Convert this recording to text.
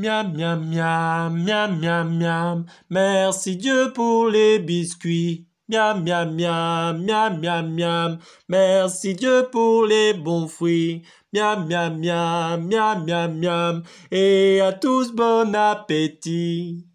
Miam, miam, miam, miam, miam, miam. Merci Dieu pour les biscuits. Miam, miam, miam, miam, miam, miam. Merci Dieu pour les bons fruits. Miam, miam, miam, miam, miam, miam. Et à tous bon appétit.